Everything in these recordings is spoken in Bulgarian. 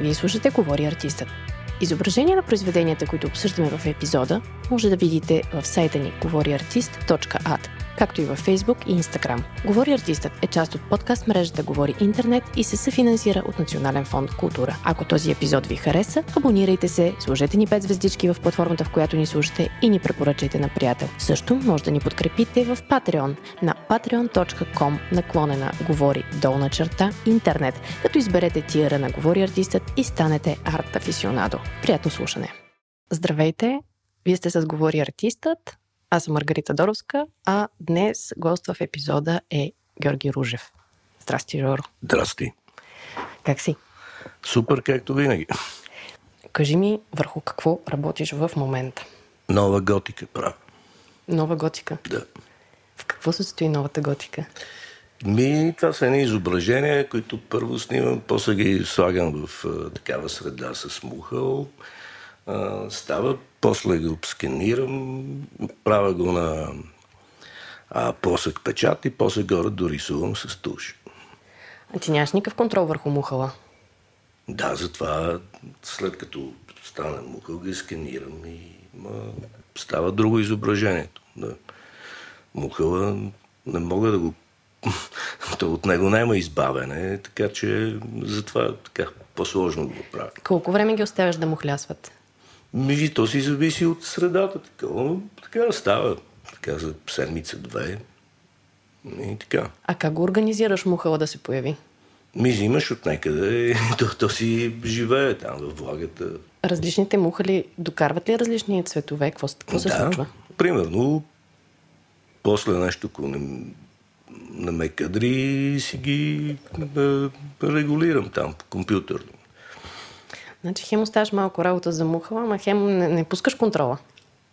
Вие слушате Говори артистът. Изображение на произведенията, които обсъждаме в епизода, може да видите в сайта ни говориартист.at както и във Facebook и Instagram. Говори артистът е част от подкаст мрежата Говори Интернет и се съфинансира от Национален фонд Култура. Ако този епизод ви хареса, абонирайте се, сложете ни 5 звездички в платформата, в която ни слушате и ни препоръчайте на приятел. Също може да ни подкрепите в Patreon на patreon.com наклонена Говори долна черта интернет, като изберете тиера на Говори артистът и станете арт афисионадо. Приятно слушане! Здравейте! Вие сте с Говори артистът, аз съм Маргарита Доровска, а днес гост в епизода е Георги Ружев. Здрасти, Жоро. Здрасти. Как си? Супер, както винаги. Кажи ми върху какво работиш в момента. Нова готика правя. Нова готика? Да. В какво се състои новата готика? Ми, това са едни изображения, които първо снимам, после ги слагам в а, такава среда с мухъл. А, става после го сканирам, правя го на а, плосък печат и после горе дорисувам с туш. А ти нямаш никакъв контрол върху мухала? Да, затова след като стана мухъл, ги сканирам и ма, става друго изображението. Да. Мухъла не мога да го... То от него няма избавене, така че затова така по-сложно го правя. Колко време ги оставяш да мухлясват? Ми, то си зависи от средата. Така, но, така става. Така за седмица-две. И така. А как го организираш мухала да се появи? Ми взимаш от някъде, то, то си живее там във влагата. Различните мухали докарват ли различни цветове? Какво, какво се да, случва? примерно, после нещо, ако не, не ме кадри, си ги да, регулирам там по компютърно. Значи хем оставаш малко работа за мухала, ама хем не, не пускаш контрола.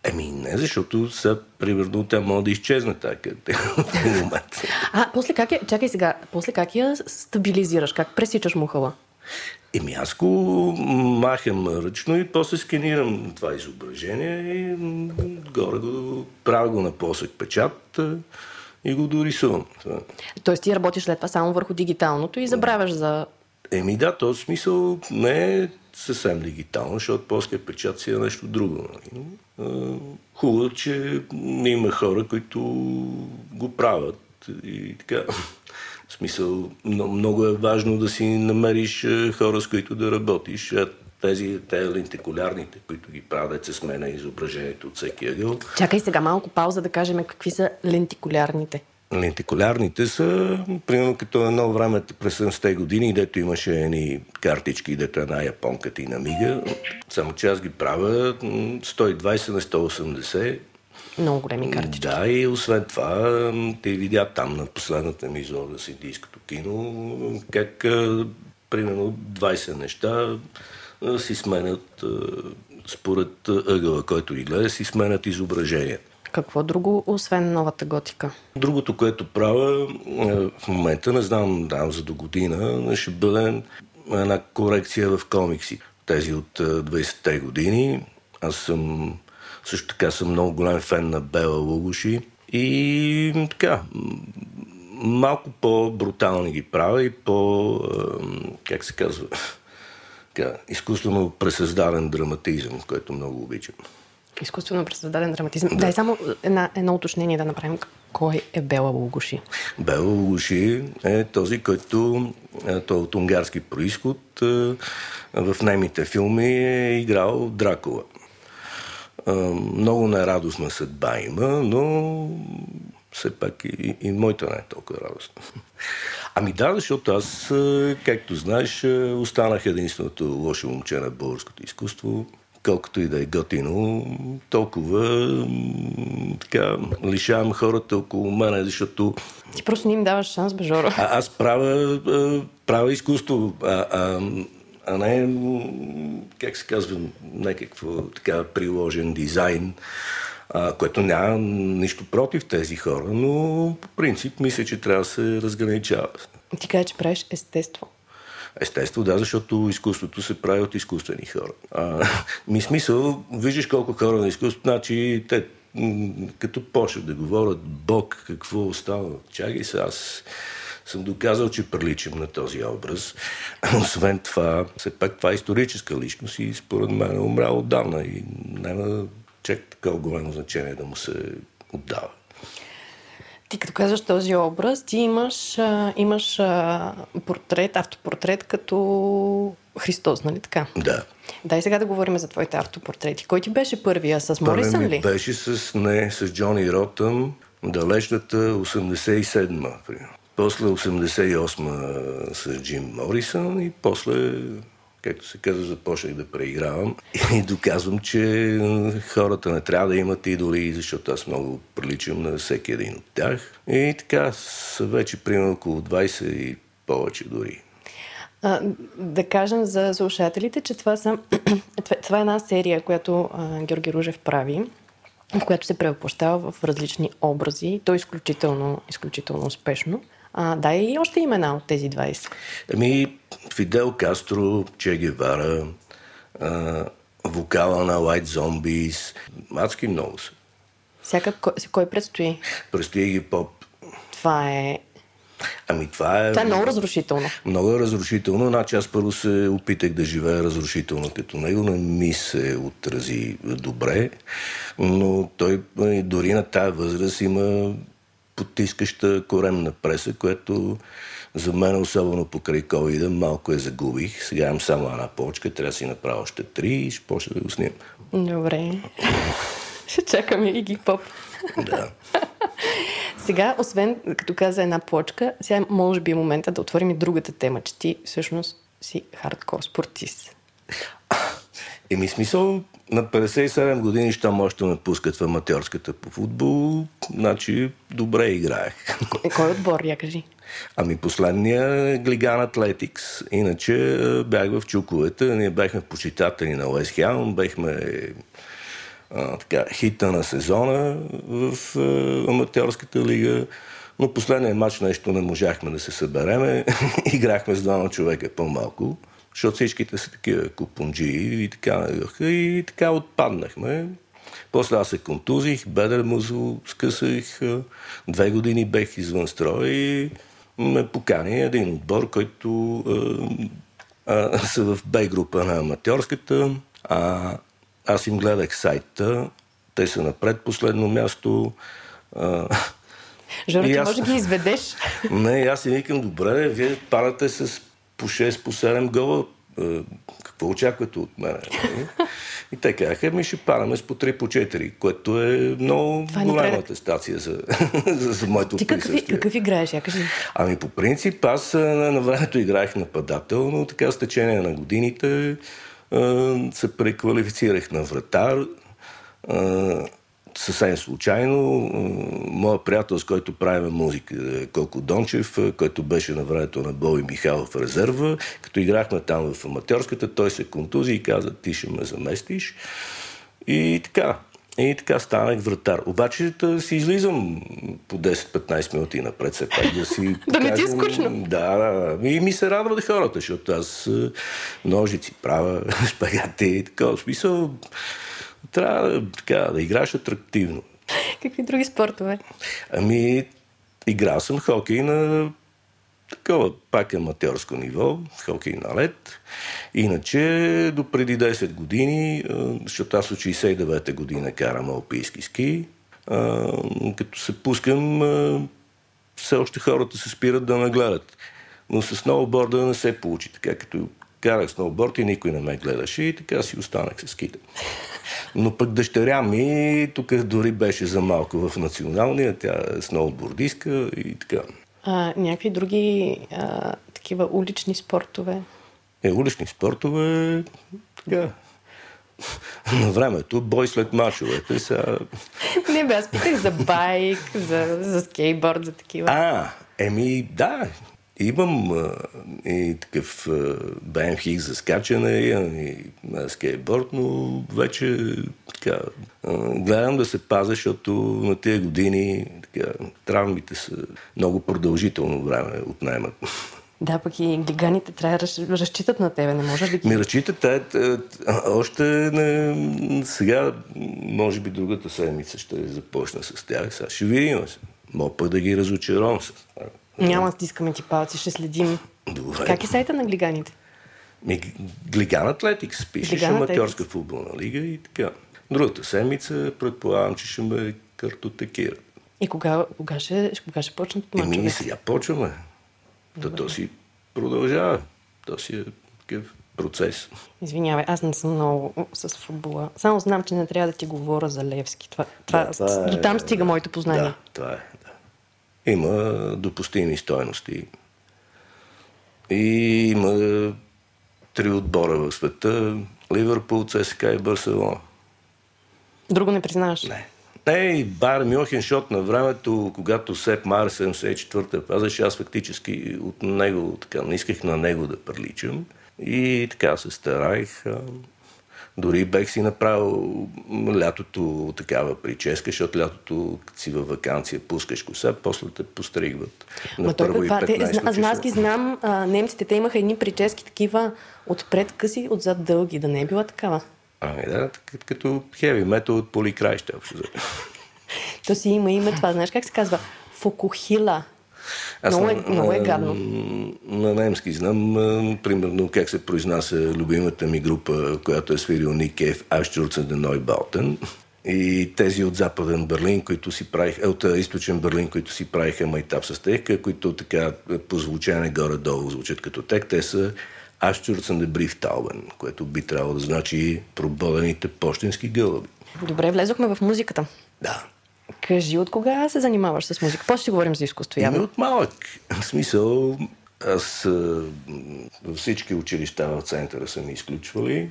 Еми не, защото сега, примерно, тя може да изчезне така момент. А, после как я, чакай сега, после как я стабилизираш? Как пресичаш мухала? Еми аз го махам ръчно и после сканирам това изображение и горе го правя го на плосък печат и го дорисувам. Тоест ти работиш след това само върху дигиталното и забравяш за... Еми да, този смисъл не е съвсем дигитално, защото плоския печат си е нещо друго. Нали? Хубаво, че има хора, които го правят и така. В смисъл, много е важно да си намериш хора, с които да работиш. Тези, те лентикулярните, които ги правят, се сменя изображението от всеки ъгъл. Чакай сега малко пауза да кажем какви са лентикулярните. Лентикулярните са, примерно като едно време през 70-те години, дето имаше едни картички, дето една японка ти намига. Само че аз ги правя 120 на 180. Много големи картички. Да, и освен това, те видя там на последната ми изложа с индийското кино, как примерно 20 неща си сменят според ъгъла, който ги гледа, си сменят изображението. Какво друго, освен новата готика? Другото, което правя в момента, не знам, да, за до година, ще бъде една корекция в комикси. Тези от 20-те години. Аз съм също така съм много голям фен на Бела Лугуши. И така, малко по-брутални ги правя и по, как се казва, така, изкуствено пресъздаден драматизъм, който много обичам изкуствено пресъздаден драматизъм. Да. Дай само една, едно уточнение да направим. Кой е Бела Лугуши? Бела Лугуши е този, който е, той е от унгарски происход. Е, в наймите филми е играл Дракула. Е, много нерадостна съдба има, но все пак и, и моята не е толкова радостна. Ами да, защото аз, както знаеш, останах единственото лошо момче на българското изкуство колкото и да е готино, толкова така лишавам хората около мене, защото... Ти просто не им даваш шанс, бе, Жоро. А, аз правя, правя изкуство, а, а, а не, как се казва, някакво така приложен дизайн, а, което няма нищо против тези хора, но по принцип мисля, че трябва да се разграничава. Ти кажа, че правиш естество. Естествено, да, защото изкуството се прави от изкуствени хора. А, ми смисъл, виждаш колко хора на изкуството, значи те като почват да говорят Бог, какво остава, чакай се, аз съм доказал, че приличам на този образ. Освен това, все пак това е историческа личност и според мен е умрял отдавна и няма чак такова голямо значение да му се отдава. Ти като казваш този образ, ти имаш, а, имаш а, портрет, автопортрет като Христос, нали така? Да. Дай сега да говорим за твоите автопортрети. Кой ти беше първия? С Морисън ли? беше с, не, с Джони Ротън, далечната 87-ма. После 88-ма с Джим Морисън и после както се казва, започнах да преигравам и доказвам, че хората не трябва да имат идоли, защото аз много приличам на всеки един от тях. И така, са вече примерно около 20 и повече дори. А, да кажем за слушателите, че това, са, това е една серия, която а, Георги Ружев прави, в която се превъплощава в различни образи. То е изключително, изключително успешно. А, дай и още имена от тези 20. Ами, Фидел Кастро, Че Гевара, а, вокала на White Zombies, адски много са. Всяка, кой, кой предстои? Предстои ги поп. Това е Ами това е... Това е много разрушително. Много е разрушително. Значи аз първо се опитах да живея разрушително като него. Не ми се отрази добре. Но той дори на тая възраст има потискаща коремна преса, което за мен, особено покрай ковида, малко я загубих. Сега имам само една почка, трябва да си направя още три и ще почна да го снимам. Добре. ще чакаме и ги поп. Да. Сега, освен като каза една плочка, сега може би е момента да отворим и другата тема, че ти всъщност си хардкор спортист. Еми смисъл, на 57 години, щом още ме пускат в аматьорската по футбол, значи добре играех. Кой, отбор, я кажи? Ами последния Глиган Атлетикс. Иначе бях в чуковете, ние бяхме почитатели на Уест Хем, бяхме а, така, хита на сезона в а, аматьорската лига. Но последния матч нещо не можахме да се събереме. Играхме с двама човека по-малко защото всичките са такива купунджи и така И така отпаднахме. После аз се контузих, бедър музъл скъсах, две години бех извън строй и ме покани един отбор, който а, а, са в Б група на аматьорската. А, аз им гледах сайта, те са на предпоследно място. А, Жора, ти аз... може да ги изведеш. Не, аз си викам, добре, вие падате с по 6, по 7 гола. Е, какво очаквате от мен? Нали? И те казаха, ми ще параме с по 3 по 4, което е много е голяма атестация за, за, за моето Ти присъствие. Ти какъв играеш, я кажи? Ами по принцип аз на, на времето играех нападател, но така с течение на годините се преквалифицирах на вратар съвсем случайно. Моя приятел, с който правим музика, е Колко Дончев, който беше на времето на Боби Михайлов в резерва, като играхме там в аматьорската, той се контузи и каза, ти ще ме заместиш. И така. И така станах вратар. Обаче да си излизам по 10-15 минути напред, все пак да си... да не ти е скучно. Да, да. И ми се радват хората, защото аз ножици правя, шпагати и така. В смисъл, трябва така, да играеш атрактивно. Какви други спортове? Ами, играл съм хокей на такова пак аматьорско ниво, хокей на лед. Иначе до преди 10 години, защото аз от 69-та година карам алпийски ски, като се пускам, все още хората се спират да нагледат. Но с сноуборда не се получи така, като карах сноуборд и никой не ме гледаше и така си останах с ските. Но пък дъщеря ми тук дори беше за малко в националния, тя е сноубордистка и така. А, някакви други а, такива улични спортове? Е, улични спортове, така, на времето, бой след мачовете. Сега... Не бе, аз питах за байк, за, за скейтборд, за такива. А, еми, да, Имам а, и такъв BMX за скачане, и на скейтборд, но вече така, а, гледам да се пазя, защото на тези години така, травмите са много продължително време отнемат. Да, пък и глиганите трябва да разчитат на тебе, не може да ги... Ми разчитат, те, още не, сега, може би другата седмица ще започна с тях, сега ще видим. Мога пък да ги разочаровам с Няма стискаме ти палци, ще следим. Добре. Как е сайта на глиганите? Ми, Глиган Атлетикс пишеш, аматьорска футболна лига и така. Другата седмица предполагам, че ще ме картотекират. И кога, кога, ще, кога ще почнат Еми, мачовете? сега почваме. То, то си продължава. То си е такъв процес. Извинявай, аз не съм много с футбола. Само знам, че не трябва да ти говоря за Левски. Това, това, Да, това е- до там стига моето познание. Да, това е. Има допустими стойности. И има три отбора в света. Ливърпул, ЦСКА и Барселона. Друго не признаваш. Не. Не, Бар Мюнхен, защото на времето, когато Сеп Мар 74-та пазеше, аз фактически от него, така, не исках на него да приличам. И така се стараех. Дори бех си направил лятото такава прическа, защото лятото, си във вакансия, пускаш коса, после те постригват. Ма На той първо и каква? Те, 15 зна- зна- аз ги знам, а, немците, те имаха едни прически такива отпред къси, отзад дълги. Да не е била такава. Ами да, като хеви метал от общо взето. То си има име това. Знаеш как се казва? Фокухила. Много е- много е гадно. На немски знам, примерно, как се произнася любимата ми група, която е свирил Ник Кейв, Ашчурцен де Нойбалтен. И тези от Западен Берлин, които си правиха, от а, Източен Берлин, които си правиха майтап с тех, които така по звучане горе-долу звучат като тех, те са Ашчурцен де Брифталбен, което би трябвало да значи прободените почтенски гълъби. Добре, влезохме в музиката. Да, Кажи, от кога се занимаваш с музика? После ще говорим за изкуство, Ами явно. от малък. В смисъл, аз във всички училища в центъра са ми изключвали.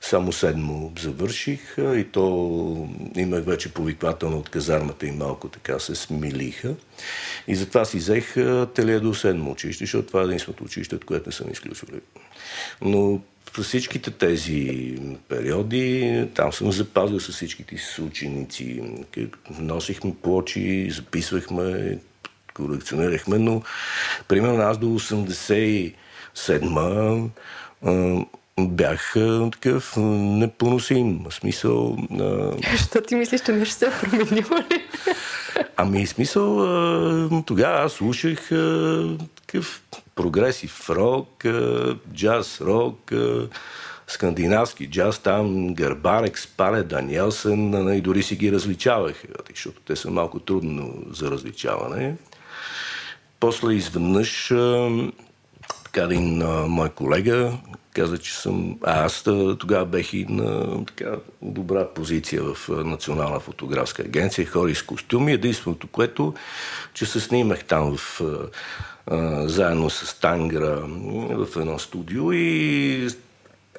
Само седмо завърших и то имах вече повиквателно от казармата и малко така се смилиха. И затова си взех а, телия до седмо училище, защото това е единственото училище, от което не са ми изключвали. Но през всичките тези периоди, там съм запазил с всичките си ученици. Носихме плочи, записвахме, колекционирахме, но примерно аз до 87-ма а, бях такъв непоносим. В смисъл... А, Що ти мислиш, че нещо се е променило ли? Ами, смисъл, тогава аз слушах такъв прогресив рок, джаз рок, скандинавски джаз, там Гърбарек, Спале, Даниелсен, и дори си ги различавах, защото те са малко трудно за различаване. После изведнъж така един мой колега каза, че съм... А, аз тогава бех и на така, добра позиция в Национална фотографска агенция, хора с костюми. Единственото, което, че се снимах там в, заедно с Тангра в едно студио и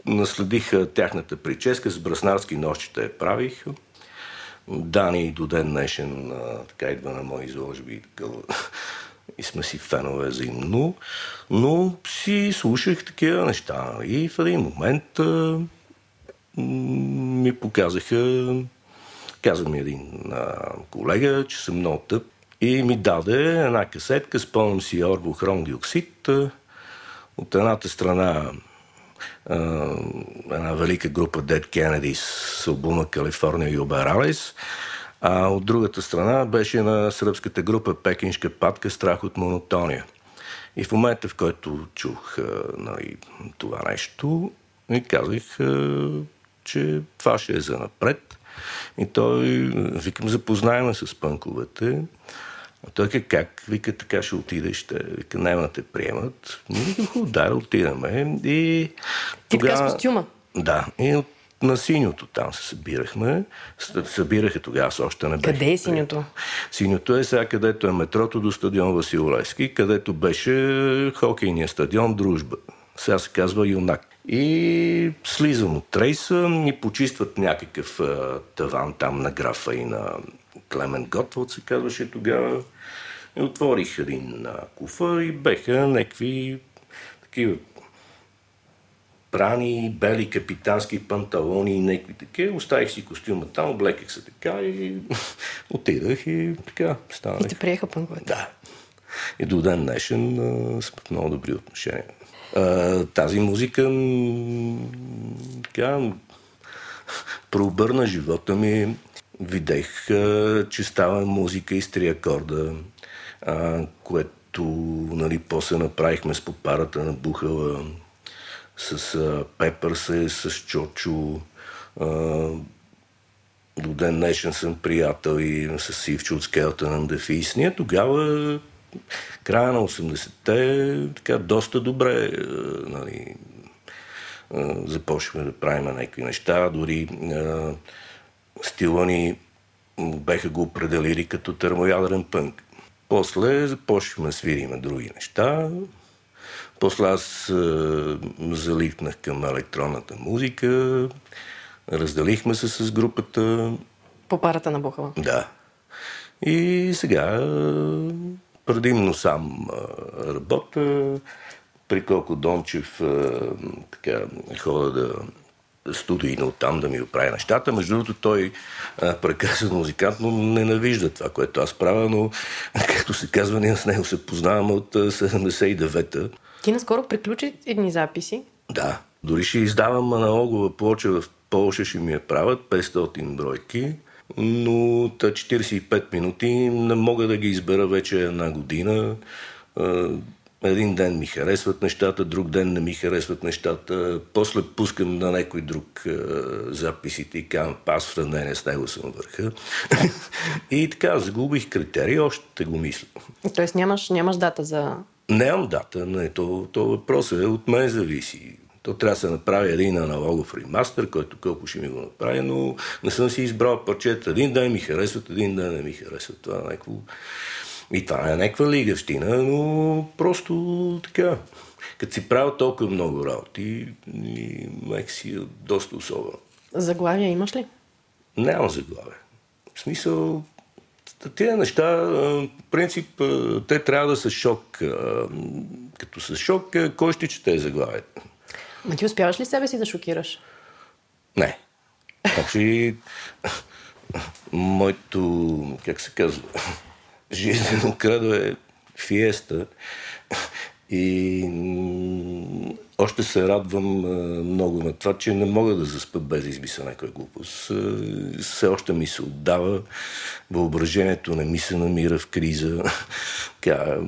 наследих а, тяхната прическа с браснарски нощи те я правих. Дани до ден днешен а, така идва на мои изложби и. И сме си фенове взаимно. Но си слушах такива неща. И в един момент а, ми показаха, каза ми един а, колега, че съм много тъп. И ми даде една касетка, спомням си орбохром диоксид. От едната страна една велика група Dead Kennedys с албума Калифорния и Обералес. А от другата страна беше на сръбската група Пекиншка патка Страх от монотония. И в момента, в който чух нали, това нещо, и казах, че това ще е за напред. И той, викам, запознаеме с пънковете. А той каза, как? Вика, така ще отидеш, ще, вика, няма да те приемат. Ми викам, хубаво, да, отидаме. И Ти така с костюма? Да, и от, на синьото там се събирахме. Събираха тогава, аз още не бях. Къде е синьото? Синьото е сега, където е метрото до стадион Васил Левски, където беше хокейния стадион Дружба. Сега се казва Юнак. И слизам от рейса и почистват някакъв а, таван там на графа и на Клемен Готвот, се казваше тогава. И отворих един а, куфа и беха някакви такива прани, бели капитански панталони и някакви такива. Оставих си костюма там, облеках се така и отидах и така И станах. те приеха пънковете. Да. И до ден днешен а, сме в много добри отношения. А, тази музика така прообърна живота ми. Видях, че става музика и с три акорда, което нали, после направихме с попарата на Бухала, с Пепърсе, с Чочо. До ден днешен съм приятел и с Сивчо от Скелта на Дефис. Ние тогава, края на 80-те, така доста добре нали, започнахме да правим някакви неща. Дори стила ни беха го определили като термоядрен пънк. После започнахме да свириме други неща. После аз а, залитнах към електронната музика. Разделихме се с групата. По парата на Бухала. Да. И сега предимно сам работя. При Дончев така, хода да студийно оттам да ми оправи нещата. Между другото, той прекрасен музикант, но ненавижда това, което аз правя, но, както се казва, ние с него се познаваме от 79-та. Ти наскоро приключи едни записи. Да. Дори ще издавам аналогова плоча в Полша, ще ми я правят 500 бройки, но 45 минути не мога да ги избера вече една година. Един ден ми харесват нещата, друг ден не ми харесват нещата. После пускам на някой друг е, записите и казвам, аз в сравнение с него съм върха. и така, загубих критерии, още го мисля. Тоест нямаш, нямаш дата за... Нямам дата, не, то, то въпрос е от мен зависи. То трябва да се направи един аналогов ремастър, който колко ще ми го направи, но не съм си избрал парчета. Един ден ми харесват, един ден не ми харесват. Това е някакво и това е някаква лигащина, но просто така. Като си правил толкова много работи, мек си е доста особено. Заглавия имаш ли? Нямам заглавия. В смисъл, тези неща, в принцип, те трябва да са шок. Като са шок, кой ще чете заглавията? Ма ти успяваш ли себе си да шокираш? Не. Значи, моето, как се казва, жизнено кредо е фиеста. И още се радвам много на това, че не мога да заспа без измисля някоя глупост. Все още ми се отдава. Въображението не ми се намира в криза.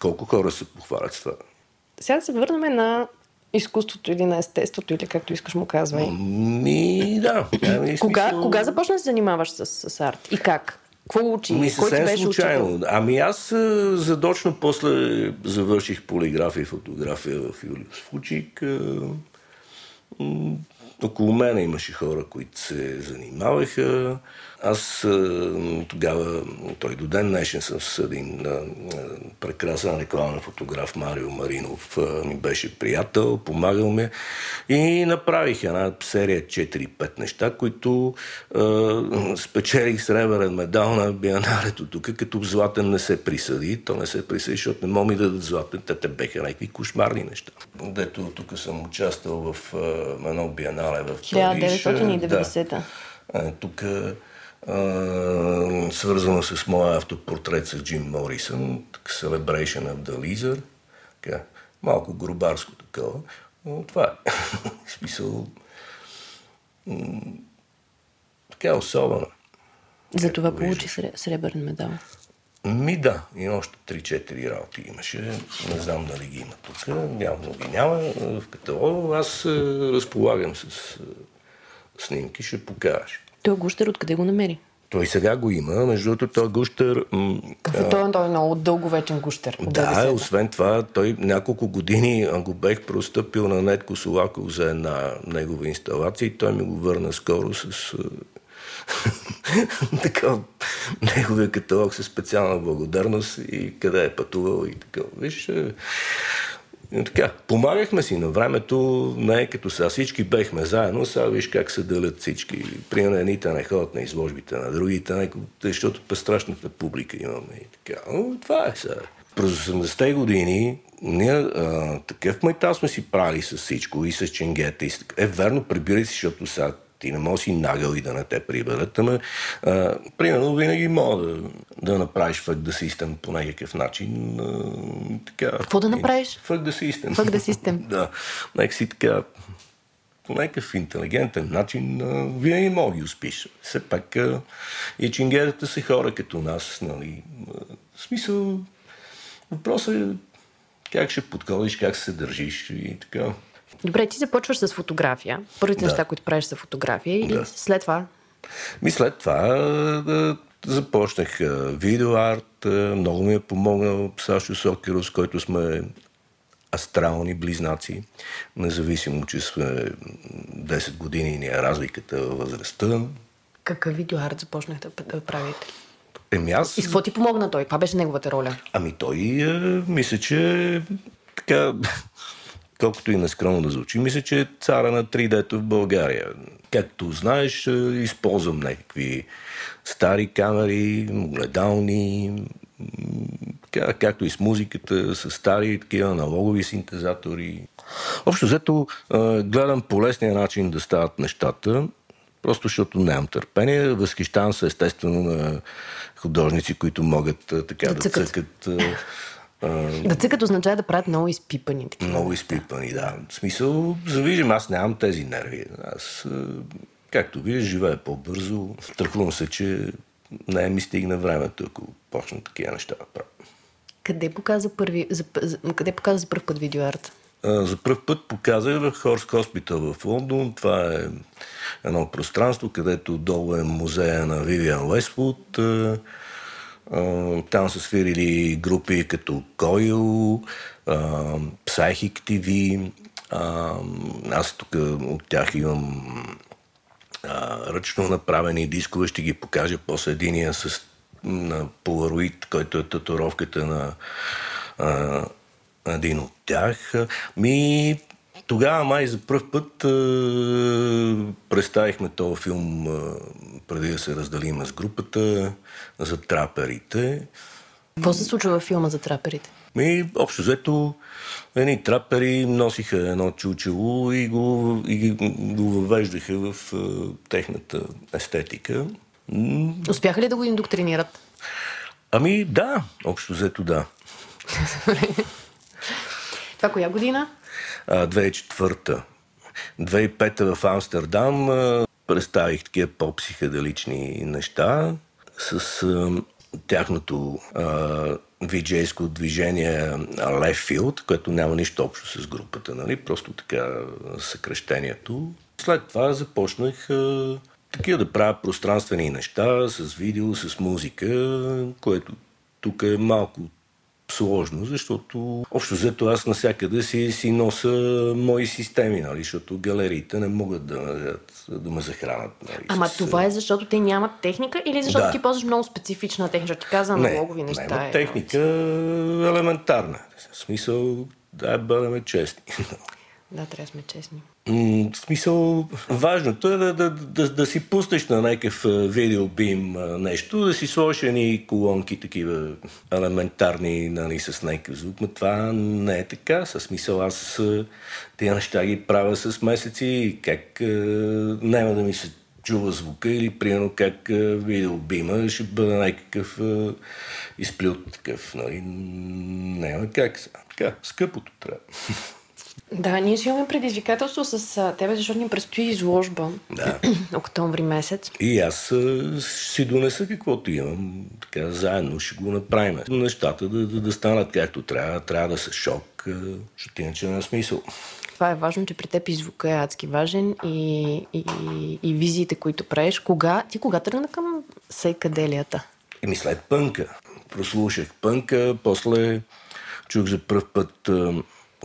колко хора се похвалят с това? Сега да се върнем на изкуството или на естеството, или както искаш му казвай. Ми, да. кога, кога започна да се занимаваш с, с арт и как? Какво учи? Ми съвсем беше случайно. Учител? Ами аз задочно после завърших полиграфия и фотография в Юлиус Фучик. Около мене имаше хора, които се занимаваха. Аз тогава, той до ден днешен съм с един прекрасен рекламен фотограф Марио Маринов. Ми беше приятел, помагал ми и направих една серия 4-5 неща, които е, спечелих сребърен медал на бианалето тук, като златен не се присъди. То не се присъди, защото не мога ми да дадат златен. Те, те беха някакви кошмарни неща. Дето тук съм участвал в е, едно бианале в Париж. 1990-та. Да. Тук свързано с моя автопортрет с Джим Морисън, Celebration of the Lizard. Така, малко грубарско такова. Но това е. смисъл. така е особено. За това получи сребърен медал. Ми да, и още 3-4 работи имаше. Не знам дали ги има тук. Явно ги няма в каталога. Аз разполагам с снимки, ще покажеш. Той гущер откъде го намери? Той сега го има. Между другото, той гущер... Какво той, той е много дълговечен гущер. Да, освен това, той няколко години го бех простъпил на Нетко Солаков за една негова инсталация и той ми го върна скоро с така, неговия каталог със специална благодарност и къде е пътувал и така. Виж, така, помагахме си на времето, не е като сега всички бехме заедно, сега виж как се делят всички. При на едните не ходят на изложбите, на другите, защото пестрашната публика имаме и така. Но това е сега. През 80-те години ние а, такъв майтал сме си правили с всичко и с ченгета. И с... Е, верно, прибирай си, защото сега ти не можеш си нагъл и да не те приберат, ама а, примерно винаги мога да, да направиш фък да систем по някакъв начин. А, така, Какво да направиш? Фък да систем. Фък да систем. да. Нека си така по някакъв интелигентен начин винаги мога да ги успиш. Все пак и чингерата са хора като нас. Нали. В смисъл, Въпросът е как ще подходиш, как се държиш и така. Добре, ти започваш с фотография. Първите да. неща, които правиш са фотография и да. след това? Ми след това да, започнах видеоарт. Много ми е помогнал Сашо Сокерос, който сме астрални близнаци, независимо, че сме 10 години ни е разликата във възрастта. Какъв видеоарт започнах да правите? Еми аз... И с какво ти помогна той? Каква беше неговата роля? Ами той, е, мисля, че така, колкото и нескромно да звучи, мисля, че е цара на 3D-то в България. Както знаеш, е, използвам някакви стари камери, гледални, така, както и с музиката, с стари такива аналогови синтезатори. Общо взето гледам по лесния начин да стават нещата, просто защото нямам търпение. Възхищавам се естествено на художници, които могат така да, да цъкат. Да цъкат означава да правят много изпипани. Такива. Много изпипани, да. В смисъл, завиждам, аз нямам тези нерви. Аз, както виждаш, живея по-бързо. Страхувам се, че не ми стигна времето, ако почна такива неща да правя. Къде показа, първи, за, за, къде показа за първ път видеоарт? За първ път показах в Хорс Хоспитал в Лондон. Това е едно пространство, където долу е музея на Вивиан Уествуд. Там са свирили групи като Койл, Psychic TV. Аз тук от тях имам ръчно направени дискове. Ще ги покажа после единия с на полароид, който е татуровката на а, един от тях. Ми, тогава май за първ път а, представихме този филм а, преди да се разделим с групата за траперите. Какво се случва във филма за траперите? Ми, общо взето, едни трапери носиха едно чучело и го, и го въвеждаха в а, техната естетика. Успяха ли да го индоктринират? Ами да, общо взето да. Това коя година? 2004-та. 2005-та в Амстердам представих такива по-психоделични неща с тяхното виджейско движение Left което няма нищо общо с групата, нали? просто така съкрещението. След това започнах такива да правя пространствени неща с видео, с музика, което тук е малко сложно, защото общо взето аз насякъде си, си носа мои системи, нали, защото галериите не могат да, да ме захранат. Нали, Ама с... това е защото те нямат техника или защото да. ти ползваш много специфична техника? Ти каза аналогови неща. Не, не техника елементарна. В смисъл, да бъдем честни. Да, трябва да сме честни. в смисъл, важното е да, да, да, да си пуснеш на някакъв видеобим нещо, да си сложиш едни колонки такива елементарни нали, с някакъв звук, но това не е така. Със смисъл аз тези неща ги правя с месеци, как няма да ми се чува звука или примерно как видеобима ще бъде някакъв изплют такъв. Нали? Няма как. Така, скъпото трябва. Да, ние си имаме предизвикателство с тебе, защото ни предстои изложба. Да. Октомври месец. И аз си донеса каквото имам. Така, заедно ще го направим. Нещата да, да, да станат както трябва. Трябва да са шок, защото иначе няма смисъл. Това е важно, че при теб и звука е адски важен и, и, и визиите, които правиш. Кога, ти кога тръгна към сайкаделията? Еми след пънка. Прослушах пънка, после чух за първ път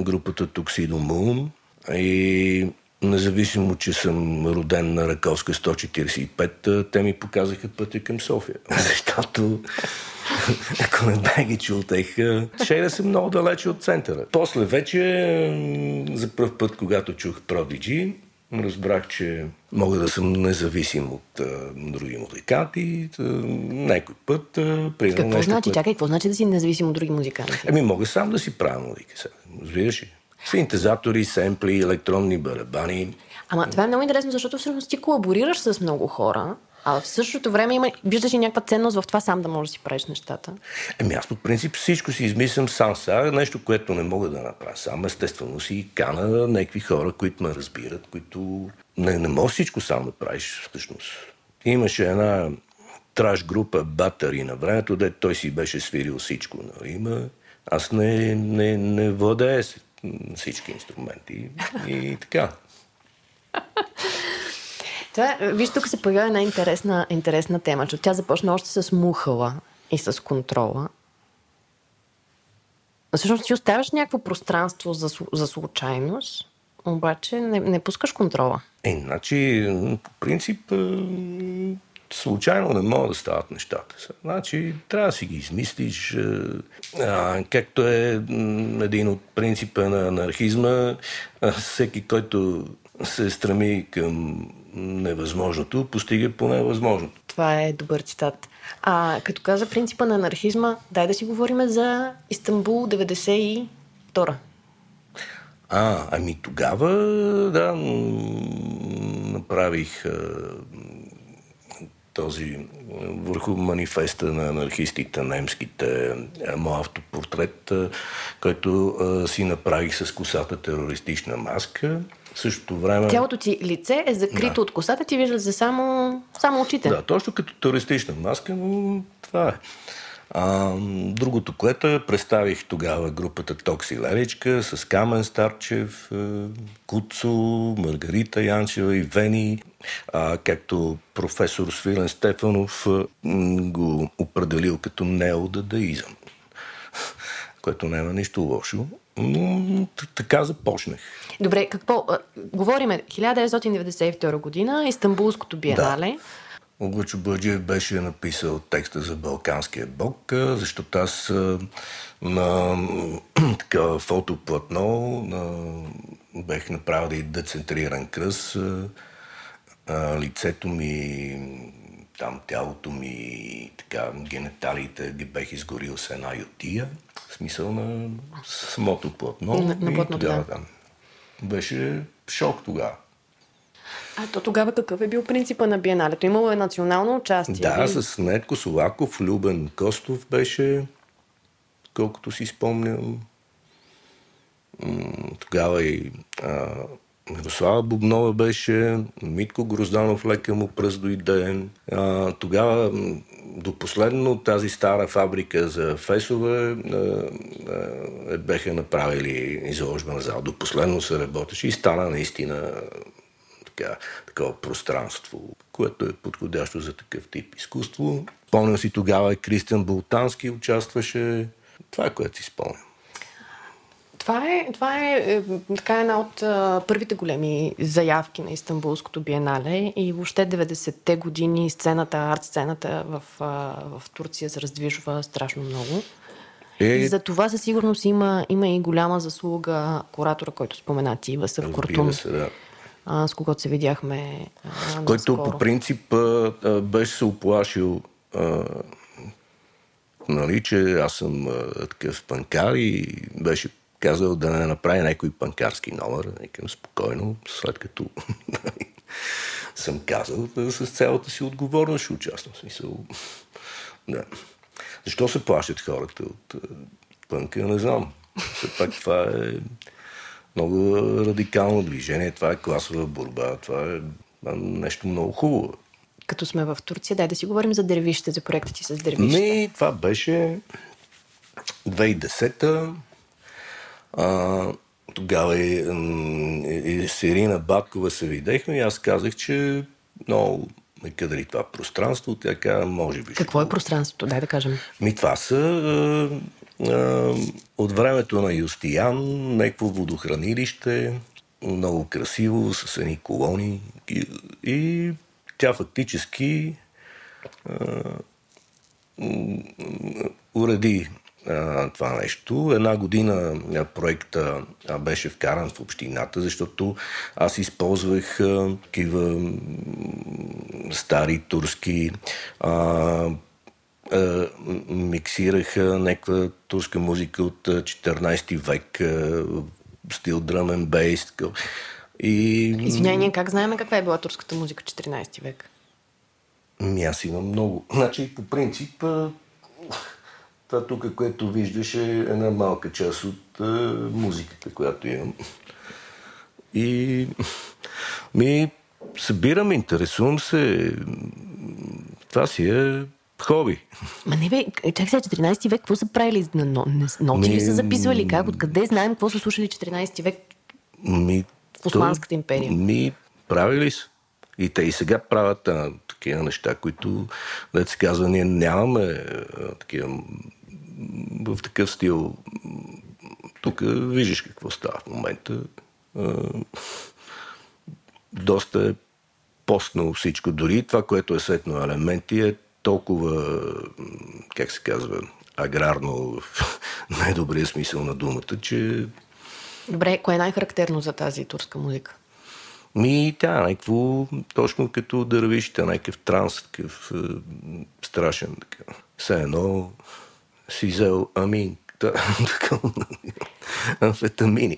групата Moon и независимо, че съм роден на Раковска 145, те ми показаха пътя към София. Защото ако не бе ги чул тех, ще да съм много далече от центъра. После вече, за първ път, когато чух Prodigy, разбрах, че мога да съм независим от а, други музиканти. Някой път, а, Какво нещо, значи? Път... Чакай, какво значи да си независим от други музиканти? Еми, мога сам да си правя музика. Разбираш ли? Синтезатори, семпли, електронни барабани. Ама това е много интересно, защото всъщност ти колаборираш с много хора, а в същото време има, виждаш ли някаква ценност в това сам да можеш да си правиш нещата? Еми аз по принцип всичко си измислям сам сега. Нещо, което не мога да направя сам. Естествено си кана някакви хора, които ме разбират, които не, не можеш всичко сам да правиш всъщност. Имаше една траш група Батари на времето, де той си беше свирил всичко. Нали? Има Аз не, не, не владея всички инструменти и така. Това, виж, тук се появява една интересна, интересна тема, че тя започна още с мухала и с контрола. Всъщност ти оставяш някакво пространство за, за случайност, обаче не, не пускаш контрола. Е, значи, по принцип, случайно не могат да стават нещата. Значи, трябва да си ги измислиш. А, както е един от принципа на анархизма, всеки, който се стреми към невъзможното, постига по невъзможното. Това е добър цитат. А като каза принципа на анархизма, дай да си говорим за Истанбул 92 а, ами тогава, да, направих този върху манифеста на анархистите немските, моят автопортрет, който си направих с косата терористична маска. В същото време... Цялото ти лице е закрито да. от косата, ти виждаш за само, само очите. Да, точно като терористична маска, но това е. А, другото, което е, представих тогава групата Токси Левичка с Камен Старчев, е, Куцо, Маргарита Янчева и Вени, а, както професор Свилен Стефанов е, го определил като неодадаизъм, което няма нищо лошо. Но така започнах. Добре, какво? Говориме 1992 година, Истанбулското биенале. Да. Огучо Бъджиев беше написал текста за Балканския бог, защото аз на така фотоплатно на, бех направил и децентриран кръс. лицето ми, там тялото ми, така, генеталиите ги бех изгорил с една ютия. В смисъл на самото платно. На, на платно, тогава, да. Беше шок тогава. А то тогава какъв е бил принципа на биеналето? Имало е национално участие? Да, или? с Нетко Солаков, Любен Костов беше, колкото си спомням. Тогава и а, Мирослава Бубнова беше, Митко Грозданов лека му пръз дойде. А, тогава до последно тази стара фабрика за фесове а, а, беха направили изложбена зал. До последно се работеше и стана наистина така, такова пространство, което е подходящо за такъв тип изкуство. Помням си тогава Кристиан Болтански участваше. Това е което си спомням. Това е, това е, е така една от а, първите големи заявки на Истанбулското биенале и въобще 90-те години сцената, арт-сцената в, а, в Турция се раздвижва страшно много. Е... И за това със сигурност има, има и голяма заслуга куратора, който спомена ти, Васъв Куртун. Се, да а, с когото се видяхме. А, Който по принцип а, беше се оплашил, а, нали, че аз съм а, такъв панкар и беше казал да не направи някой панкарски номер. Викам спокойно, след като съм казал да, с цялата си отговорност ще участвам. Смисъл, да. Защо се плащат хората от пънка, не знам. Все пак това е много радикално движение. Това е класова борба. Това е нещо много хубаво. Като сме в Турция, дай да си говорим за дервишите, за проекта ти с дервишите. Не, това беше 2010-та. А, тогава и, и, с Ирина Баткова се видехме и аз казах, че много ме кадри това пространство. Тя каза, може би. Какво е пространството? Дай да кажем. Ми това са от времето на Юстиян, някакво водохранилище, много красиво, с едни колони. И, и тя фактически а, уреди а, това нещо. Една година проекта беше вкаран в общината, защото аз използвах а, такива стари турски а, миксираха някаква турска музика от 14 е, век, стил дръмен бейс. И... Извинявай, ние как знаем каква е била турската музика 14 век? Ми аз имам много. Значи, по принцип, това тук, което виждаш е една малка част от музиката, която имам. И ми събирам, интересувам се. Това си е хоби. Ма не бе, чакай сега, 14 век, какво са правили? На но, ноти ли са записвали? Как? Откъде знаем какво са слушали 14 век Ми, в Османската империя? Ми, правили са. И те и сега правят а, такива неща, които, да се казва, ние нямаме а, такива в такъв стил. Тук виждаш какво става в момента. Доста е постно всичко. Дори това, което е сетно елементи, е толкова, как се казва, аграрно в най-добрия смисъл на думата, че... Добре, кое е най-характерно за тази турска музика? Ми, тя е някакво, точно като дървища, някакъв транс, такъв е, страшен. Така. Все едно си взел амин, амфетамини.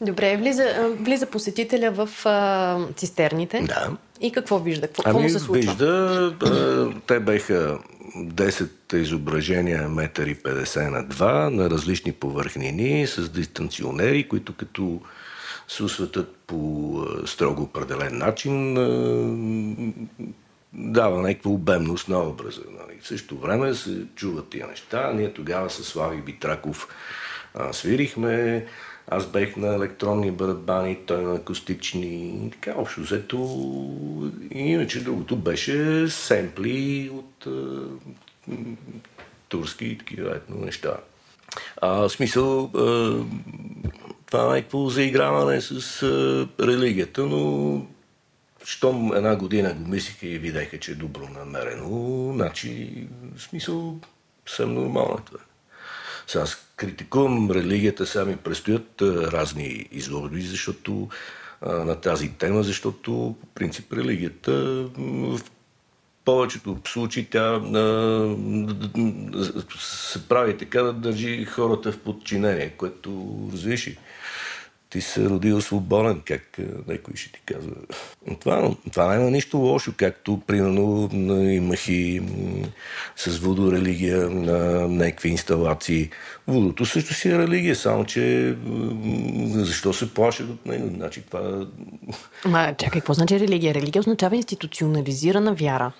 Добре, влиза, влиза посетителя в а, цистерните. Да. И какво вижда? Какво, Ами, му се случва? вижда, а, те беха 10 изображения метър и 50 на 2 на различни повърхнини с дистанционери, които като се осветят по строго определен начин, дава някаква обемност на образа. Нали. В същото време се чуват тия неща. Ние тогава с Слави Битраков а, свирихме. Аз бех на електронни барабани, той на акустични. И така, общо взето. Иначе другото беше семпли от а, турски и такива етно неща. А, в смисъл, а, това е някакво заиграване с а, религията, но щом една година го мислиха и видяха, че е добро намерено, значи, смисъл, съм нормално е това. Сега аз критикувам религията, сега ми предстоят разни изложби, защото на тази тема, защото по принцип религията в повечето случаи тя а, се прави така да държи хората в подчинение, което развиши. Ти се родил свободен, как а, някой ще ти казва. Това, това няма нищо лошо, както примерно имах и с водорелигия на някакви инсталации. Водото също си е религия, само че защо се плашат от него? Значи това Ма, чакай, какво значи религия? Религия означава институционализирана вяра.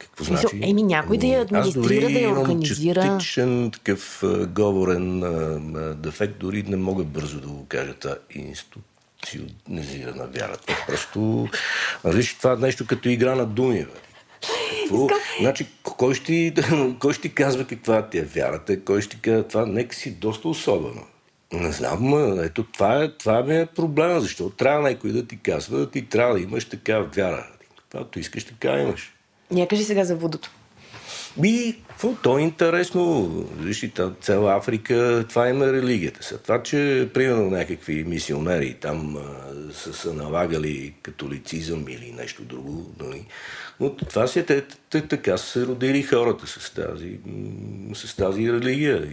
Какво смисъл, значи? еми, някой да я Ами, аз администрира, дори да я имам организира. частичен такъв говорен а, дефект, дори не мога бързо да го кажа. Това институционализирана вяра. Това просто... Виж, това е нещо като игра на думи. Бе. Какво? Значи, кой ще, кой ще казва каква ти е вярата? Кой ще казва това? Нека си доста особено. Не знам, ето това, е, това ми е проблема, защото трябва някой да ти казва, ти трябва да имаш такава вяра. Каквато искаш, така имаш. Я кажи сега за водото. Би, какво? То е интересно. Виж, цяла Африка, това има религията. Сега, това, че примерно някакви мисионери там а, са, са налагали католицизъм или нещо друго, нали? но това си е, те, така са се родили хората с тази, с тази религия.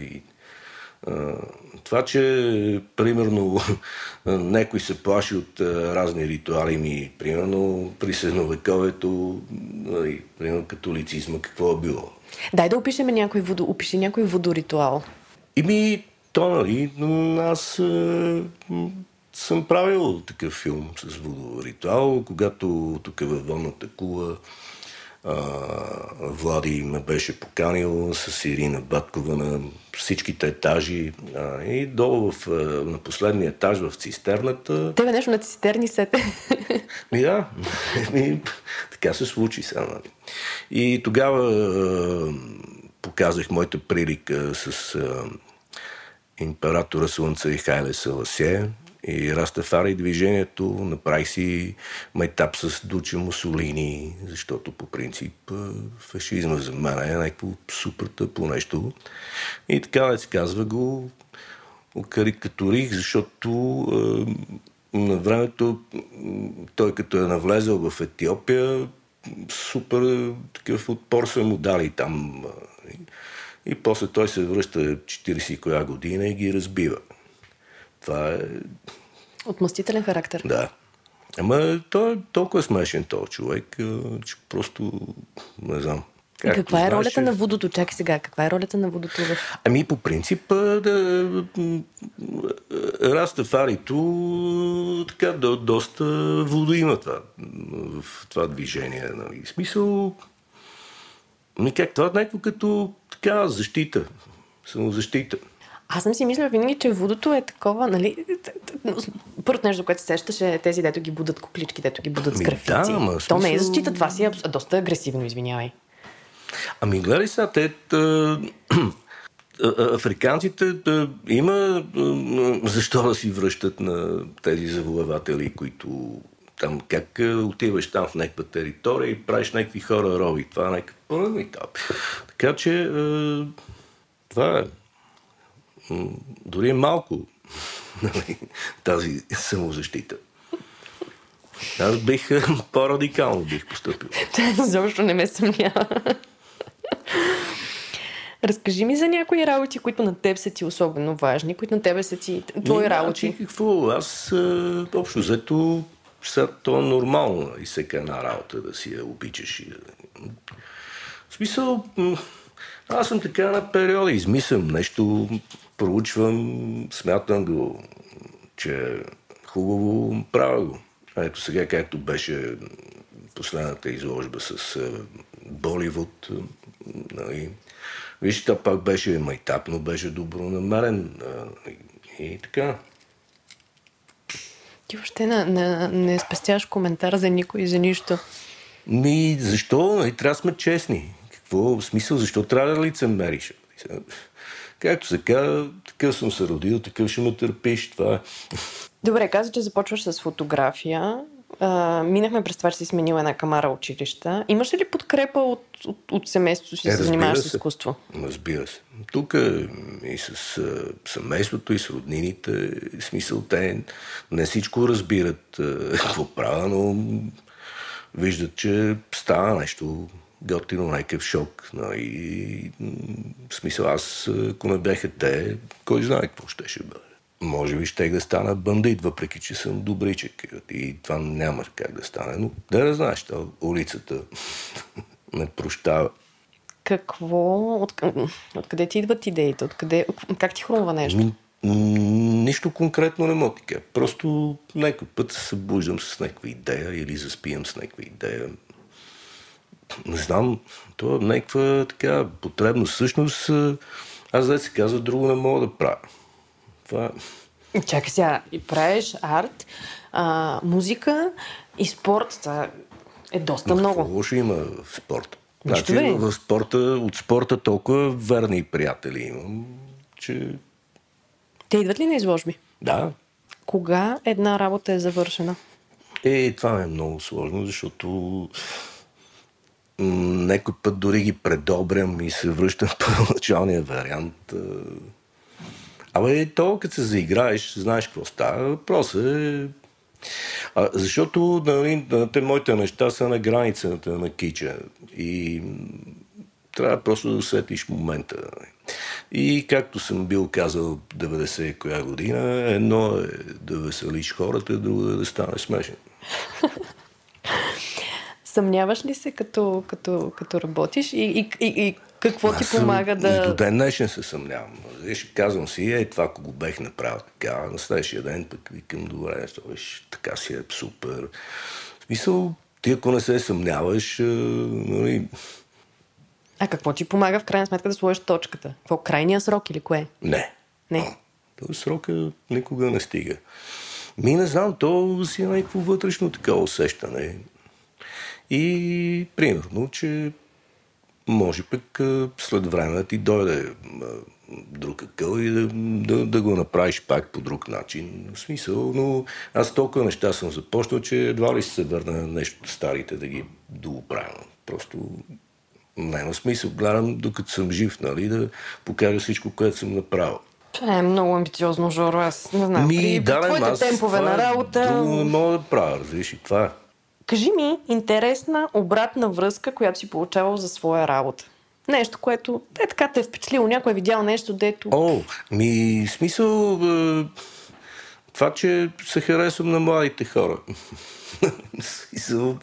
Това, че примерно някой се плаши от разни ритуали ми, примерно при средновековието, нали, примерно католицизма, какво е било. Дай да опишем някой, водо, опиши някой водоритуал. И ми, то, нали, аз м, съм правил такъв филм с водоритуал, когато тук във Вонната кула Влади ме беше поканил с Ирина Баткова на всичките етажи а, и долу в, на последния етаж в цистерната. Тебе нещо на цистерни сете. Ми да, ми, така се случи сега. Нали. И тогава а, показах моята прилика с а, императора Слънца и Хайле Саласе и Растафари движението. Направих си майтап с Дуче Мусолини, защото по принцип фашизма за мен е някакво супер тъпо нещо. И така да се казва го карикатурих, защото а, на времето той като е навлезъл в Етиопия, супер такъв отпор са му дали там. И, после той се връща 40 и коя година и ги разбива. Това е... Отмъстителен характер. Да. Ама той е толкова смешен този човек, че просто не знам. И Както каква е знаеш, ролята че- на водото? Чакай сега, каква е ролята на водото. Ами по принцип да, Растафарито така до, доста вода има това, в това движение. Нали. Смисъл Ми как това е някакво като така защита, самозащита. Аз съм си мислила винаги, че водото е такова, нали? Първото нещо, което се сещаше е тези, дето ги будат куклички, дето ги будат с графици. да, ама То смисъл- не е защита, това си е доста агресивно, извинявай. Ами гледай сега, те... Та, африканците та, има защо да си връщат на тези завоеватели, които там как отиваш там в някаква територия и правиш някакви хора роби. Това е някакъв... Да. Така че това е дори малко нали, тази самозащита. Аз бих по-радикално бих поступил. Защо не ме съмнява. Разкажи ми за някои работи, които на теб са ти особено важни, които на тебе са ти твои Ами, работи. Значи, какво? Аз а, общо взето сега то е нормално и всека една работа да си я обичаш. И, да... В смисъл, аз съм така на периода, измислям нещо, проучвам, смятам го, че е хубаво, правя го. Ето сега, както беше последната изложба с а, Боливуд, а, нали, Виж, то пак беше майтап, но беше добронамерен а, и, и така. Ти въобще не, не, не спестяваш коментар за никой и за нищо. Ми, защо? Нали, трябва да сме честни. Какво смисъл? Защо трябва да лицемериш? Както се казва, такъв съм се родил, такъв ще ме търпиш. Това е. Добре, каза, че започваш с фотография. А, минахме през това, че си сменила една камара училища. Имаш ли подкрепа от, от, от семейството си, Е, се занимаваш с изкуство? Разбира се. Тук е и с а, семейството, и с роднините. В смисъл, те не всичко разбират какво правя, но виждат, че става нещо готино, някакъв шок. No, и, в смисъл, аз, ако не бяха те, кой знае какво ще ще бъде. Може би ще да стана бандит, въпреки че съм добричък. И това няма как да стане. Но да не знаеш, та улицата не прощава. Какво? От, откъде ти идват идеите? Откъде, как ти хрумва нещо? Ми, м, нищо конкретно не мога кажа. Просто някой път се събуждам с някаква идея или заспивам с някаква идея. Не знам, то е някаква така потребност. Всъщност, аз да се казва, друго не мога да правя. Това е. Чакай сега, и правиш арт, а, музика и спорт. Това е доста Какво много. лошо има в спорта? Значи, бе. в спорта, от спорта толкова верни приятели имам, че Те идват ли на изложби? да, Кога една работа е завършена? Е, това е много сложно, защото м, някой път дори ги предобрям и се връщам в първоначалния вариант. Абе, то, като се заиграеш, знаеш какво става. Въпросът е... А, защото нали, на- те моите неща са на границата на кича. И трябва просто да усетиш момента. И както съм бил казал 90 коя година, едно е да веселиш хората, друго е да стане смешен. Съмняваш ли се като, като, като работиш и, и, и, и какво ти Аз съм- помага И до да... ден днешен се съмнявам. Виж, казвам си, е, това ако го бех направил така, на следващия ден пък викам, добре, виж, така си е супер. В смисъл, ти ако не се съмняваш, нали, А какво ти помага в крайна сметка да сложиш точката? Какво, крайния срок или кое? не. Не. То срока никога не стига. Ми не знам, то си е някакво вътрешно такова усещане. И примерно, че може пък след време да ти дойде друг акъл и да, да, да го направиш пак по друг начин. В смисъл, но аз толкова неща съм започнал, че едва ли ще се върна на нещо старите да ги дооправя. Просто няма смисъл. Гледам, докато съм жив, нали, да покажа всичко, което съм направил. Това е много амбициозно, Жоро. Аз не знам. Ми, при, да, твоите аз темпове на работа... Друго не мога да правя, разбираш и това е. Кажи ми интересна обратна връзка, която си получавал за своя работа. Нещо, което е така те е впечатлило. Някой е видял нещо, дето... О, ми, смисъл, е, това, че се харесвам на младите хора.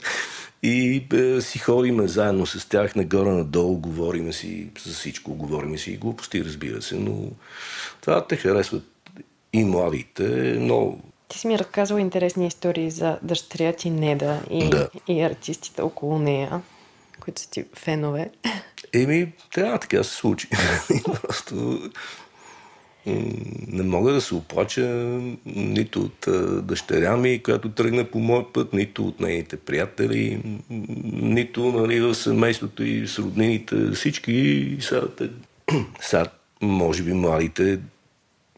И е, си ходиме заедно с тях нагоре-надолу, говориме си за всичко, говориме си и глупости, разбира се, но това те харесват и младите, много. Ти си ми разказвал интересни истории за дъщеря ти Неда и, Да. и артистите около нея, които са ти фенове. Еми, трябва така се случи. Просто не мога да се оплача нито от дъщеря ми, която тръгна по мой път, нито от нейните приятели, нито нали, в семейството и с роднините. Всички сега, сега може би младите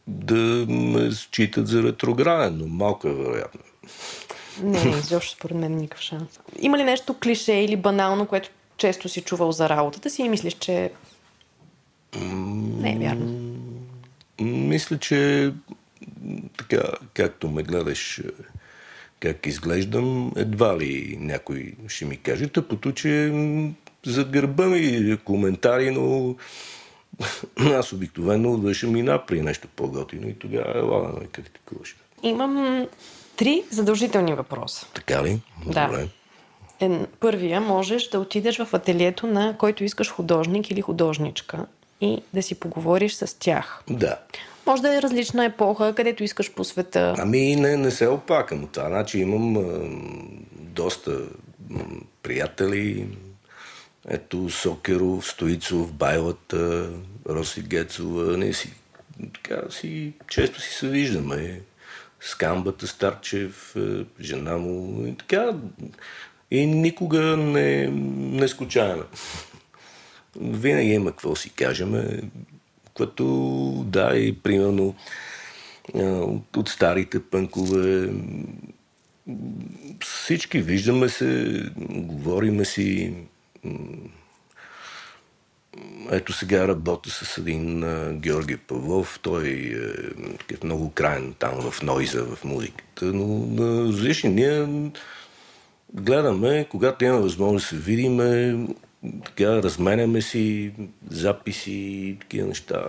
да ме считат за ретрограден, но малко е вероятно. Не, изобщо според мен никакъв шанс. Има ли нещо клише или банално, което често си чувал за работата си и мислиш, че не е вярно? Мисля, че така, както ме гледаш как изглеждам, едва ли някой ще ми каже. Тъпото, че зад гърба ми коментари, но аз обикновено вършам мина при нещо по-готино и тогава ела, нали, как такуваш. Имам три задължителни въпроса. Така ли? Да. Добре. Е, първия можеш да отидеш в ателието на който искаш художник или художничка и да си поговориш с тях. Да. Може да е различна епоха, където искаш по света. Ами не, не се опакам от това. Значи имам а, доста м, приятели. Ето Сокеров, Стоицов, Байлата, Роси Гецова. Не си, така си, често си се виждаме. Скамбата Старчев, жена му и така. И никога не, не скучаваме. Винаги има какво си кажем, като да, и примерно от, от старите пънкове всички виждаме се, говориме си. Ето сега работя с един Георги Павлов. Той е, е много крайен там в нойза, в музиката. Но на различни ние гледаме, когато имаме възможност да се видиме, така, разменяме си записи и такива неща.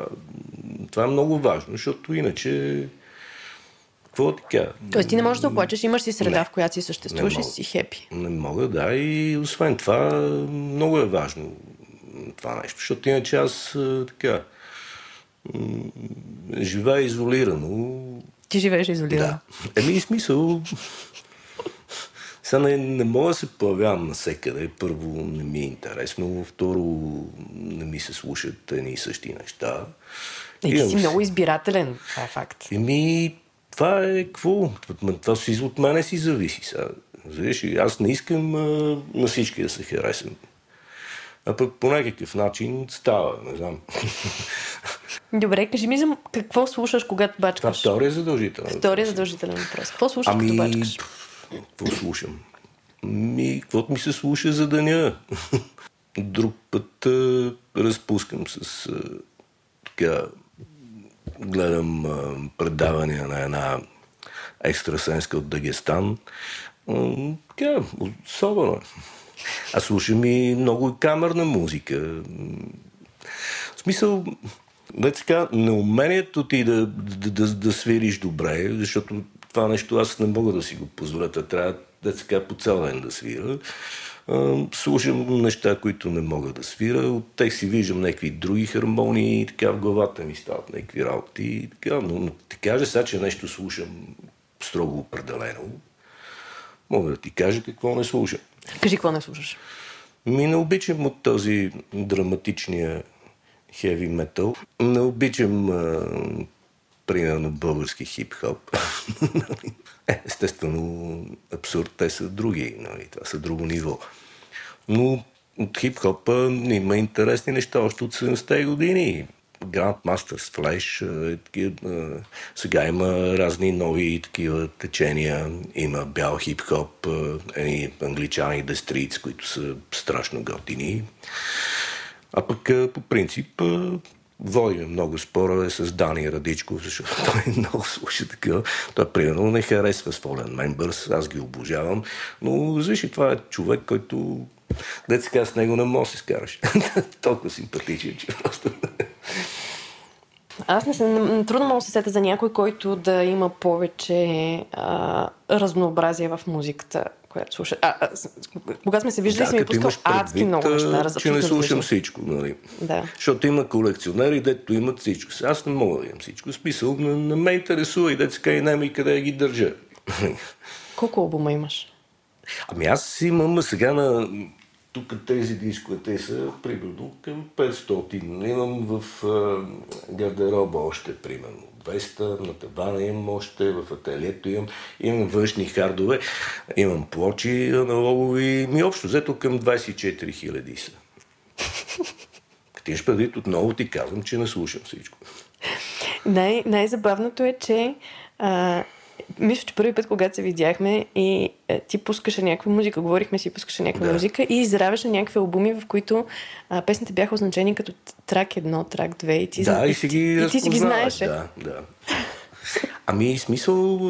Това е много важно, защото иначе какво така? Тоест ти не можеш да оплачеш, имаш си среда, не, в която си съществуваш и си хепи. Не мога, да. И освен това, много е важно това нещо, защото иначе аз така живея изолирано. Ти живееш изолирано? Да. Еми, смисъл, сега не, не мога да се появявам навсекъде. Първо, не ми е интересно. Второ, не ми се слушат едни и същи неща. И ти си много избирателен, това е факт. Еми, това е какво? Това си от мене си зависи. Сега. Завиш, аз не искам а, на всички да се харесам. А пък по някакъв начин става, не знам. Добре, кажи ми за какво слушаш, когато бачкаш. Това втория задължителен. Втория задължителен въпрос. Какво слушаш, ами, като бачкаш? Какво слушам? Ми, каквото ми се слуша за деня. Друг път а, разпускам с а, така гледам предавания на една екстрасенска от Дагестан. А, така, особено. Аз слушам и много камерна музика. В смисъл, да така, неумението ти да, да, да, да свириш добре, защото това нещо аз не мога да си го позволя. Трябва да така по цял ден да свира. Слушам неща, които не мога да свира. От тях си виждам някакви други хармонии и така в главата ми стават някакви работи. И така, но, но ти кажа сега, че нещо слушам строго определено. Мога да ти кажа какво не слушам. Кажи какво не слушаш. Ми не обичам от този драматичния хеви метал. Не обичам примерно български хип-хоп. Е, естествено, абсурд, те са други, нали? това са друго ниво. Но от хип-хопа има интересни неща още от 70-те години. Grandmasters Flash, е, сега има разни нови такива течения. Има бял хип-хоп, едни англичани Streets, които са страшно готини. А пък по принцип водим много спорове с Дани Радичков, защото той много слуша такива. Той примерно не харесва Сволен Мембърс, аз ги обожавам, но виж това е човек, който Деца с него не може да се скараш. Толкова симпатичен, че просто... Аз не съм, трудно мога да се сета за някой, който да има повече а, разнообразие в музиката която слуша. А, а, когато сме се виждали, да, сме пускал адски много неща. Че не слушам всичко, нали? Да. Защото има колекционери, дето имат всичко. Аз не мога да имам всичко. Смисъл, не, не ме интересува и деца и и къде да ги държа. Колко албума имаш? Ами аз имам сега на тук тези дискове, те са примерно към 500. Имам в а, гардероба още примерно 200, на тавана имам още, в ателието имам, имам външни хардове, имам плочи аналогови, ми общо взето към 24 хиляди са. Ти предвид, отново ти казвам, че не слушам всичко. Най- най-забавното е, че а, мисля, че първи път, когато се видяхме и а, ти пускаше някаква музика, говорихме си, пускаше някаква да. музика и изравяше някакви албуми, в които а, песните бяха означени като трак едно, трак две и ти, да, и, си ги, и, и ти си ги знаеше. Да, да. Ами, смисъл,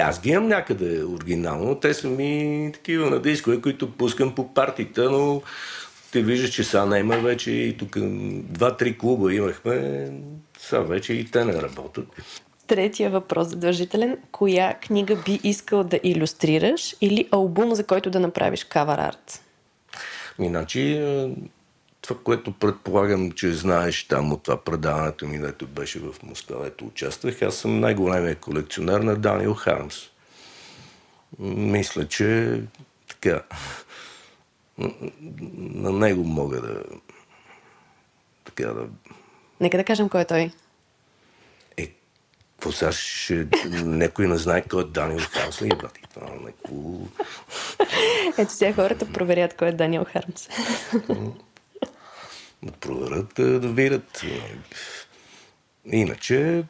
аз ги имам някъде оригинално. Те са ми такива на дискове, които пускам по партита, но ти виждаш, че сега няма вече и тук два-три клуба имахме, сега вече и те не работят. Третия въпрос задължителен. Коя книга би искал да иллюстрираш или албум, за който да направиш кавър арт? Иначе това, което предполагам, че знаеш там от това предаването ми, дето беше в Москва, ето участвах, аз съм най-големият колекционер на Даниел Хармс. Мисля, че така на него мога да така да... Нека да кажем кой е той. Какво сега ще... Някой не знае кой е Даниел Хармс ли е, брат? Това някакво... Ето сега хората проверят кой е Даниел Хармс. да проверят, да, видят. Иначе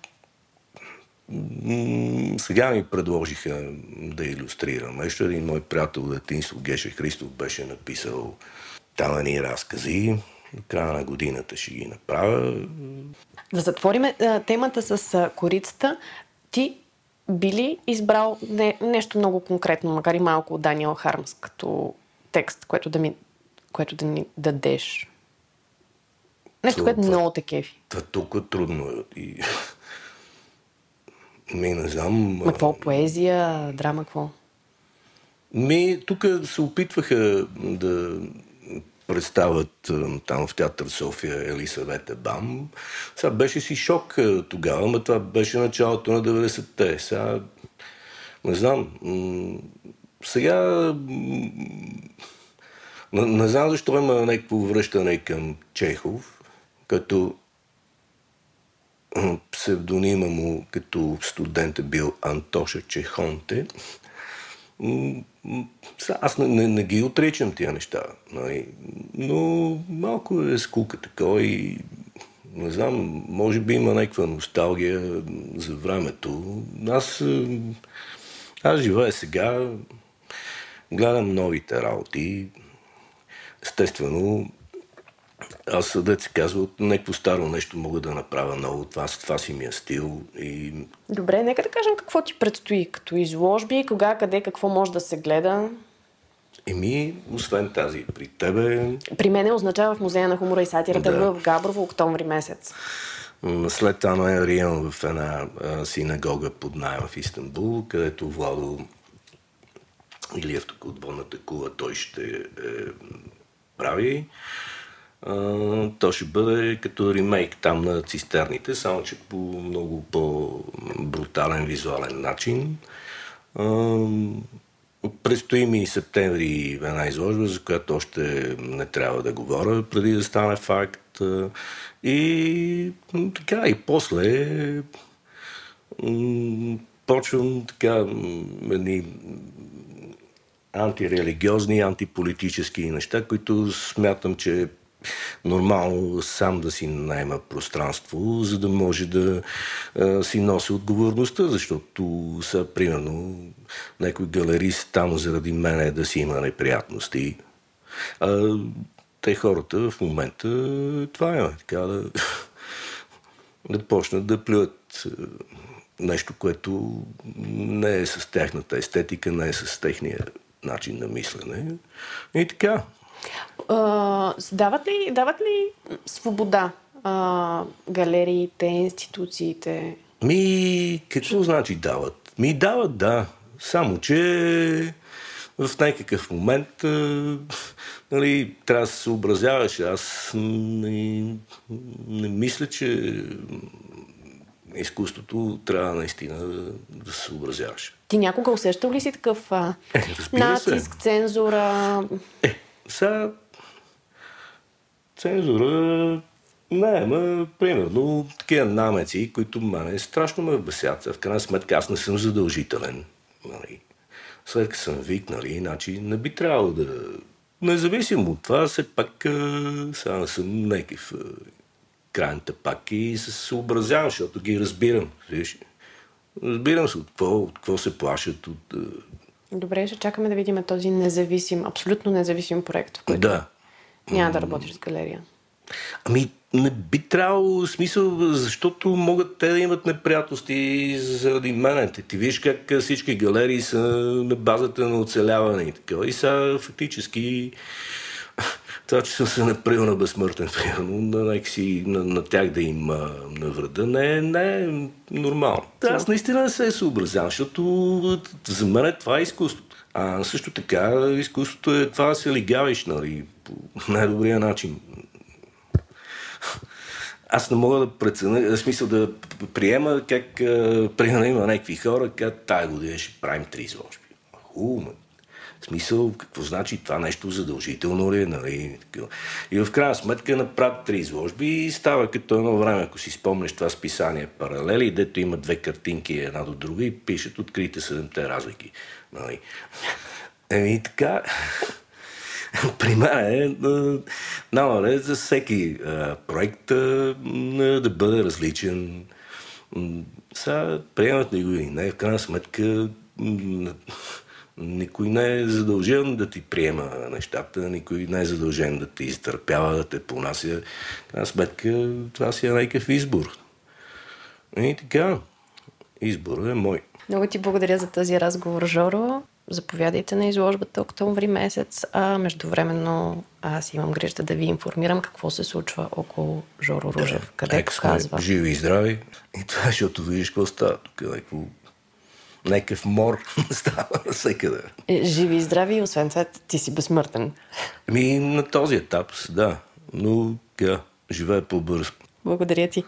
сега ми предложиха да иллюстрирам нещо. Един мой приятел детинство, Геше Христов, беше написал там едни разкази. До края на годината ще ги направя. Да затворим темата с корицата. Ти би ли избрал не, нещо много конкретно, макар и малко от Даниел Хармс, като текст, което да, ми, което да ни дадеш? Нещо, това, което много те кефи. Това толкова трудно е. И... Ми, не знам. Ма какво? Поезия, драма, какво? Ми, тук се опитваха да представят там в театър София Елисавета Бам. Сега беше си шок тогава, но това беше началото на 90-те. Сега не знам. Сега не, не знам защо има някакво връщане към Чехов, като псевдонима му като студент е бил Антоша Чехонте. Аз не, не, не ги отричам тия неща, нали? но малко е скука такова и не знам, може би има някаква носталгия за времето. Аз, аз живея сега, гледам новите работи. Естествено, аз, да се казва, от някакво старо нещо мога да направя ново. Това, това си ми е стил. И... Добре, нека да кажем какво ти предстои като изложби, кога, къде, какво може да се гледа. Еми, освен тази при тебе... При мен означава в Музея на хумора и сатирата да. в Габрово октомври месец. След това ноември имам в една а, синагога под найем в Истанбул, където Владо Илиев тук отвън кула, той ще е, прави то ще бъде като ремейк там на цистерните, само че по много по-брутален визуален начин. Предстои ми септември една изложба, за която още не трябва да говоря, преди да стане факт. И така, и после почвам така едни антирелигиозни, антиполитически неща, които смятам, че нормално сам да си найма пространство, за да може да а, си носи отговорността, защото са, примерно, някой галерист там заради мене да си има неприятности. А, те хората в момента това е, така да, да почнат да плюят нещо, което не е с тяхната естетика, не е с техния начин на мислене. И така, а, дават, ли, дават ли свобода а, галериите, институциите? Ми, какво значи дават? Ми дават, да. Само, че в някакъв момент а, нали, трябва да се съобразяваш. Аз не, не мисля, че изкуството трябва наистина да, се съобразяваш. Ти някога усещал ли си такъв а, е, натиск, се. цензура? Е, сега цензура не, ма, примерно, такива намеци, които мене страшно ме бесят. В крайна сметка аз не съм задължителен. Нали. След като съм вик, нали, значи не би трябвало да... Независимо от това, все пак сега не съм някакъв крайната пак и се съобразявам, защото ги разбирам. Виж, разбирам се от какво, от какво се плашат. От, Добре, ще чакаме да видим този независим, абсолютно независим проект, в който да. няма да работиш с галерия. Ами, не би трябвало смисъл, защото могат те да имат неприятности заради мене. Ти виж как всички галерии са на базата на оцеляване и така. И сега фактически това, че съм се направил на безсмъртен, примерно, на, на, на тях да им а, навреда, не, не е нормално. Аз наистина не се съобразявам, защото за мен това е изкуството. А също така, изкуството е това да се лигавиш, нали, по най-добрия начин аз не мога да преценя, в смисъл да приема как, примерно има някакви хора, как тая година ще правим три изложби. Хубаво, смисъл, какво значи това нещо задължително ли е, нали? И в крайна сметка направят три изложби и става като едно време, ако си спомнеш това списание паралели, дето има две картинки една до друга и пишат открите седемте разлики. Нали? Еми така, при мен е да, за всеки а, проект а, да бъде различен. Сега приемат ли го и не, в крайна сметка никой не е задължен да ти приема нещата, никой не е задължен да ти изтърпява, да те понася. Крайна сметка това си е някакъв избор. И така, изборът е мой. Много ти благодаря за този разговор, Жоро заповядайте на изложбата октомври месец, а междувременно аз имам грижда да ви информирам какво се случва около Жоро Ружев, да, където казва. Живи и здрави. И това, защото видиш какво става тук. Някакво някакъв мор става навсекъде. Е, живи и здрави, и освен това ти си безсмъртен. Ми на този етап, да. Но да, живее по-бързо. Благодаря ти.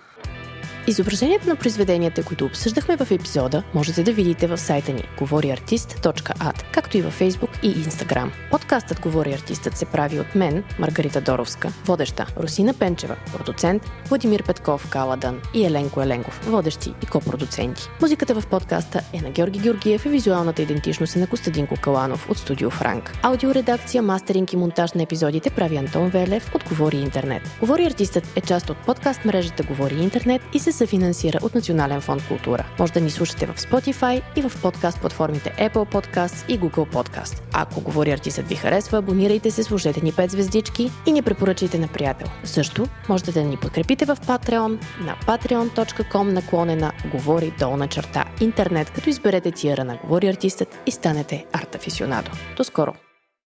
Изображението на произведенията, които обсъждахме в епизода, можете да видите в сайта ни говориартист.ад, както и във Facebook и Instagram. Подкастът Говори артистът се прави от мен, Маргарита Доровска, водеща, Русина Пенчева, продуцент, Владимир Петков, Каладан и Еленко Еленков, водещи и копродуценти. Музиката в подкаста е на Георги Георгиев и визуалната идентичност е на Костадинко Каланов от студио Франк. Аудиоредакция, мастеринг и монтаж на епизодите прави Антон Велев от Говори Интернет. Говори артистът е част от подкаст мрежата Говори Интернет и се се финансира от Национален фонд култура. Може да ни слушате в Spotify и в подкаст платформите Apple Podcast и Google Podcast. Ако говори артистът ви харесва, абонирайте се, служете ни 5 звездички и ни препоръчайте на приятел. Също можете да ни подкрепите в Patreon на patreon.com наклонена говори долна черта интернет, като изберете тиера на говори артистът и станете арт До скоро!